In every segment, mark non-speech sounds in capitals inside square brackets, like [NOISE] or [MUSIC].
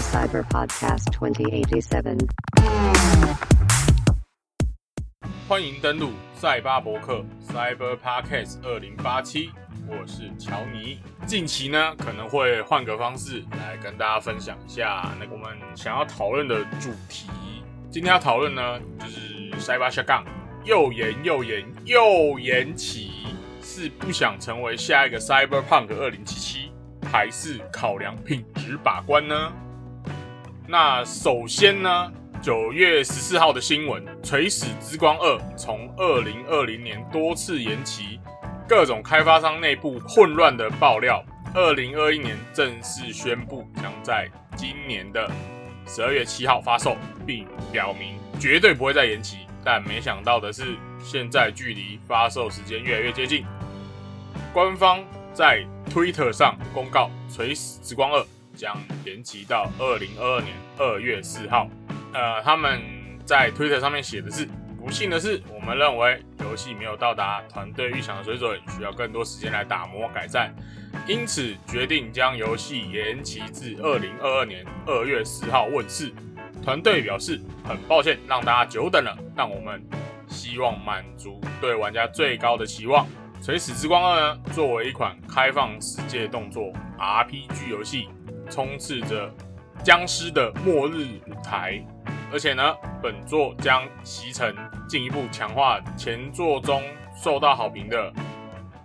Cyber Podcast 2087. 欢迎登录赛巴博客 Cyber Podcast 二零八七，我是乔尼。近期呢可能会换个方式来跟大家分享一下那我们想要讨论的主题。今天要讨论呢就是赛巴下杠，又延又延又延期，是不想成为下一个 Cyberpunk 二零七七，还是考量品质把关呢？那首先呢，九月十四号的新闻，《垂死之光二》从二零二零年多次延期，各种开发商内部混乱的爆料，二零二一年正式宣布将在今年的十二月七号发售，并表明绝对不会再延期。但没想到的是，现在距离发售时间越来越接近，官方在 Twitter 上公告，《垂死之光二》将延期到二零二二年二月四号。呃，他们在 Twitter 上面写的是：不幸的是，我们认为游戏没有到达团队预想的水准，需要更多时间来打磨改善，因此决定将游戏延期至二零二二年二月四号问世。团队表示很抱歉让大家久等了，但我们希望满足对玩家最高的期望。《垂死之光二》呢，作为一款开放世界动作 RPG 游戏，充斥着僵尸的末日舞台，而且呢，本作将集成进一步强化前作中受到好评的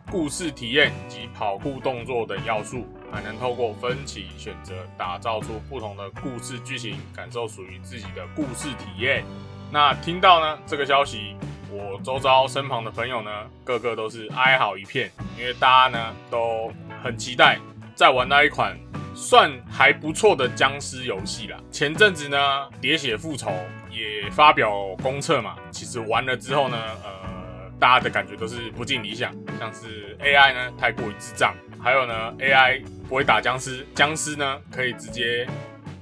故事体验及跑酷动作等要素，还能透过分歧选择打造出不同的故事剧情，感受属于自己的故事体验。那听到呢这个消息，我周遭身旁的朋友呢，个个都是哀嚎一片，因为大家呢都很期待再玩到一款算还不错的僵尸游戏啦。前阵子呢，《喋血复仇》也发表公测嘛，其实玩了之后呢，呃，大家的感觉都是不尽理想，像是 AI 呢太过于智障，还有呢 AI 不会打僵尸，僵尸呢可以直接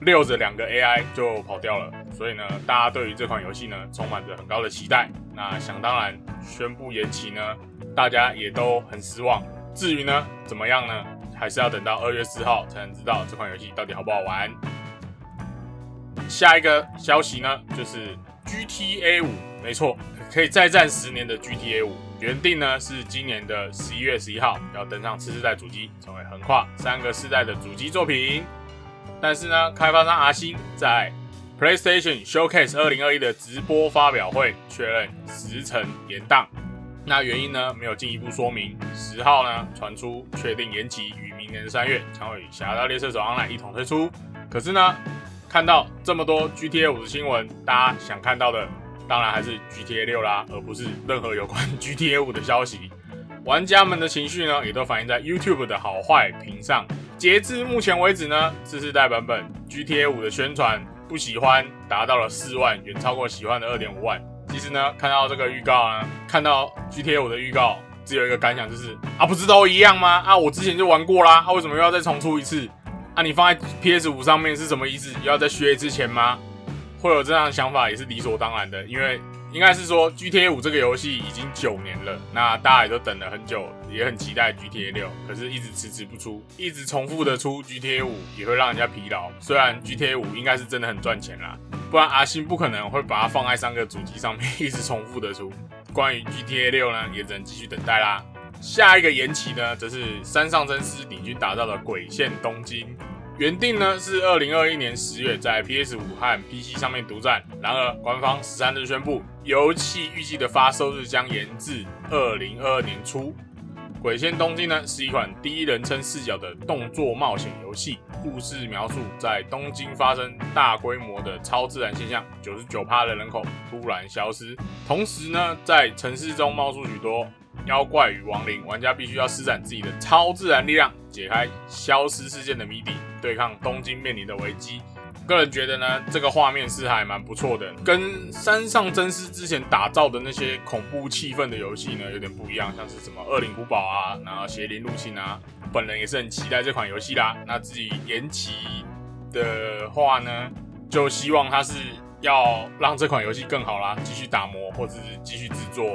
溜着两个 AI 就跑掉了，所以呢，大家对于这款游戏呢充满着很高的期待。那想当然，宣布延期呢，大家也都很失望。至于呢怎么样呢，还是要等到二月四号才能知道这款游戏到底好不好玩。下一个消息呢，就是 GTA 五，没错，可以再战十年的 GTA 五，原定呢是今年的十一月十一号要登上次世代主机，成为横跨三个世代的主机作品。但是呢，开发商阿星在 PlayStation Showcase 二零二一的直播发表会确认时程延宕，那原因呢没有进一步说明。十号呢传出确定延期，于明年三月将会与《侠盗猎车手 Online》一同推出。可是呢，看到这么多 GTA 五的新闻，大家想看到的当然还是 GTA 六啦，而不是任何有关 GTA 五的消息。玩家们的情绪呢，也都反映在 YouTube 的好坏评上。截至目前为止呢，次世代版本 GTA 五的宣传不喜欢达到了四万，远超过喜欢的二点五万。其实呢，看到这个预告啊，看到 GTA 五的预告，只有一个感想就是啊，不是都一样吗？啊，我之前就玩过啦，啊，为什么又要再重出一次？啊，你放在 PS 五上面是什么意思？要再学一次钱吗？会有这样的想法也是理所当然的，因为应该是说 GTA 五这个游戏已经九年了，那大家也都等了很久，也很期待 GTA 六，可是一直迟迟不出，一直重复的出 GTA 五也会让人家疲劳。虽然 GTA 五应该是真的很赚钱啦，不然阿星不可能会把它放在三个主机上面 [LAUGHS] 一直重复的出。关于 GTA 六呢，也只能继续等待啦。下一个延期呢，则是山上真司领军打造的《鬼线东京》。原定呢是二零二一年十月在 PS 五和 PC 上面独占，然而官方十三日宣布，游戏预计的发售日将延至二零二二年初。《鬼仙东京》呢是一款第一人称视角的动作冒险游戏，故事描述在东京发生大规模的超自然现象，九十九趴的人口突然消失，同时呢在城市中冒出许多妖怪与亡灵，玩家必须要施展自己的超自然力量，解开消失事件的谜底。对抗东京面临的危机，个人觉得呢，这个画面是还蛮不错的，跟山上真司之前打造的那些恐怖气氛的游戏呢有点不一样，像是什么恶灵古堡啊，然后邪灵入侵啊，本人也是很期待这款游戏啦。那自己延期的话呢，就希望它是要让这款游戏更好啦，继续打磨或者是继续制作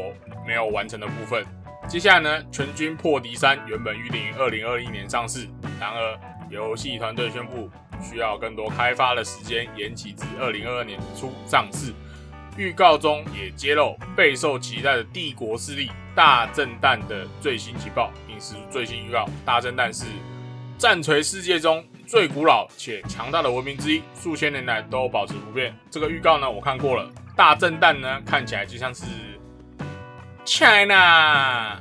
没有完成的部分。接下来呢，全军破敌三原本预定于二零二一年上市，然而。游戏团队宣布需要更多开发的时间，延期至二零二二年初上市。预告中也揭露备受期待的帝国势力大震旦的最新情报，并是最新预告。大震旦是战锤世界中最古老且强大的文明之一，数千年来都保持不变。这个预告呢，我看过了。大震旦呢，看起来就像是 China。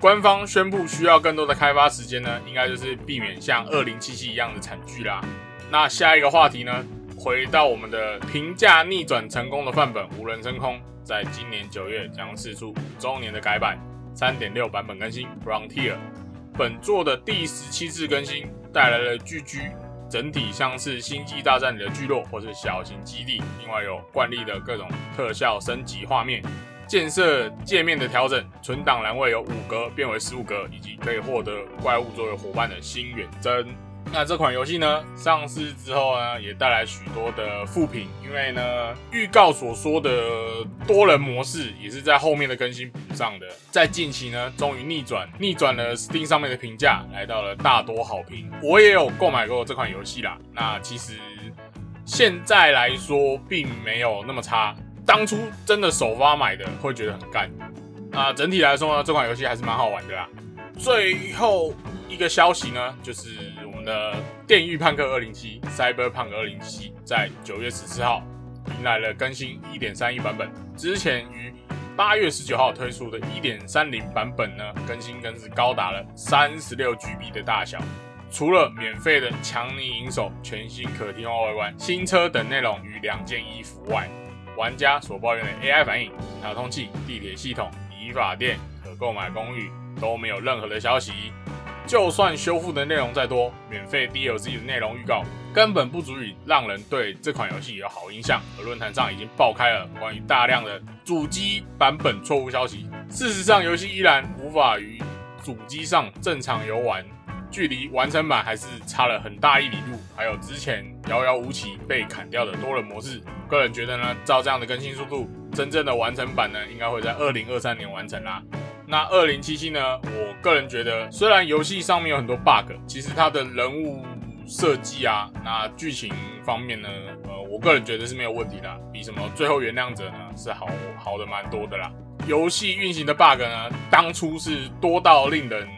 官方宣布需要更多的开发时间呢，应该就是避免像二零七七一样的惨剧啦。那下一个话题呢？回到我们的评价逆转成功的范本《无人升空》，在今年九月将释出五周年的改版，三点六版本更新《Frontier》。本作的第十七次更新带来了聚居，整体像是《星际大战》里的聚落或是小型基地。另外有惯例的各种特效升级画面、建设界面的调整，存档栏位有五格变为十五格，以及可以获得怪物作为伙伴的新远征。那这款游戏呢，上市之后呢，也带来许多的负评，因为呢，预告所说的多人模式也是在后面的更新补上的。在近期呢，终于逆转，逆转了 Steam 上面的评价，来到了大多好评。我也有购买过这款游戏啦。那其实现在来说，并没有那么差。当初真的首发买的，会觉得很干。啊，整体来说呢，这款游戏还是蛮好玩的啦。最后一个消息呢，就是我们的《电狱判客二零七》（Cyberpunk 二零七）在九月十四号迎来了更新一点三一版本。之前于八月十九号推出的一点三零版本呢，更新更是高达了三十六 GB 的大小。除了免费的强尼银手、全新可听话外观、新车等内容与两件衣服外，玩家所抱怨的 AI 反应、调通器、地铁系统、理发店、可购买公寓。都没有任何的消息，就算修复的内容再多，免费 DLC 的内容预告根本不足以让人对这款游戏有好印象。而论坛上已经爆开了关于大量的主机版本错误消息。事实上，游戏依然无法于主机上正常游玩，距离完成版还是差了很大一里路。还有之前遥遥无期被砍掉的多人模式，个人觉得呢，照这样的更新速度，真正的完成版呢，应该会在二零二三年完成啦。那二零七七呢？我个人觉得，虽然游戏上面有很多 bug，其实它的人物设计啊，那剧情方面呢，呃，我个人觉得是没有问题的，比什么最后原谅者呢是好好的蛮多的啦。游戏运行的 bug 呢，当初是多到令人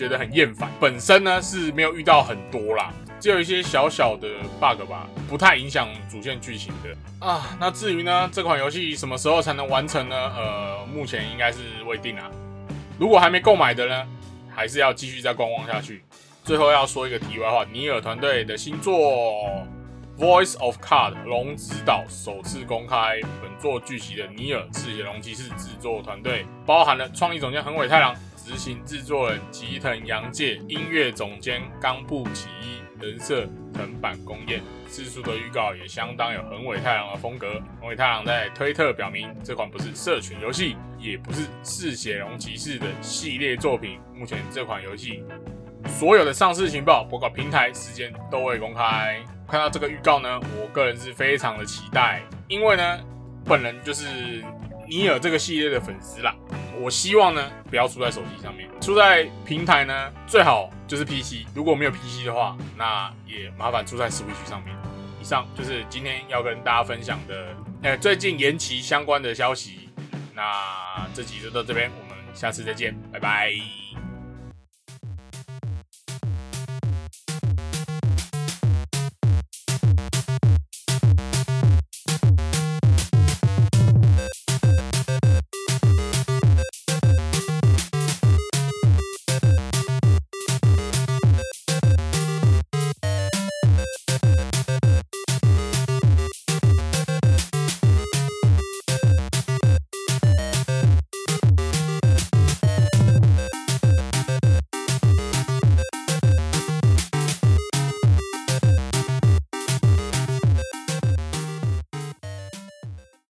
觉得很厌烦，本身呢是没有遇到很多啦，只有一些小小的 bug 吧，不太影响主线剧情的啊。那至于呢，这款游戏什么时候才能完成呢？呃，目前应该是未定啊。如果还没购买的呢，还是要继续再观望下去。最后要说一个题外话，尼尔团队的新作《Voice of Card》龙之岛首次公开。本作聚集的尼尔赤血龙骑士制作团队，包含了创意总监横尾太郎、执行制作人吉藤洋介、音乐总监冈部启一。人设藤板公彦，四出的预告也相当有横尾太郎的风格。横尾太郎在推特表明，这款不是社群游戏，也不是嗜血龙骑士的系列作品。目前这款游戏所有的上市情报，包括平台、时间都会公开。看到这个预告呢，我个人是非常的期待，因为呢，本人就是尼尔这个系列的粉丝啦。我希望呢，不要出在手机上面，出在平台呢，最好就是 PC。如果没有 PC 的话，那也麻烦出在 Switch 上面。以上就是今天要跟大家分享的，呃，最近延期相关的消息。那这集就到这边，我们下次再见，拜拜。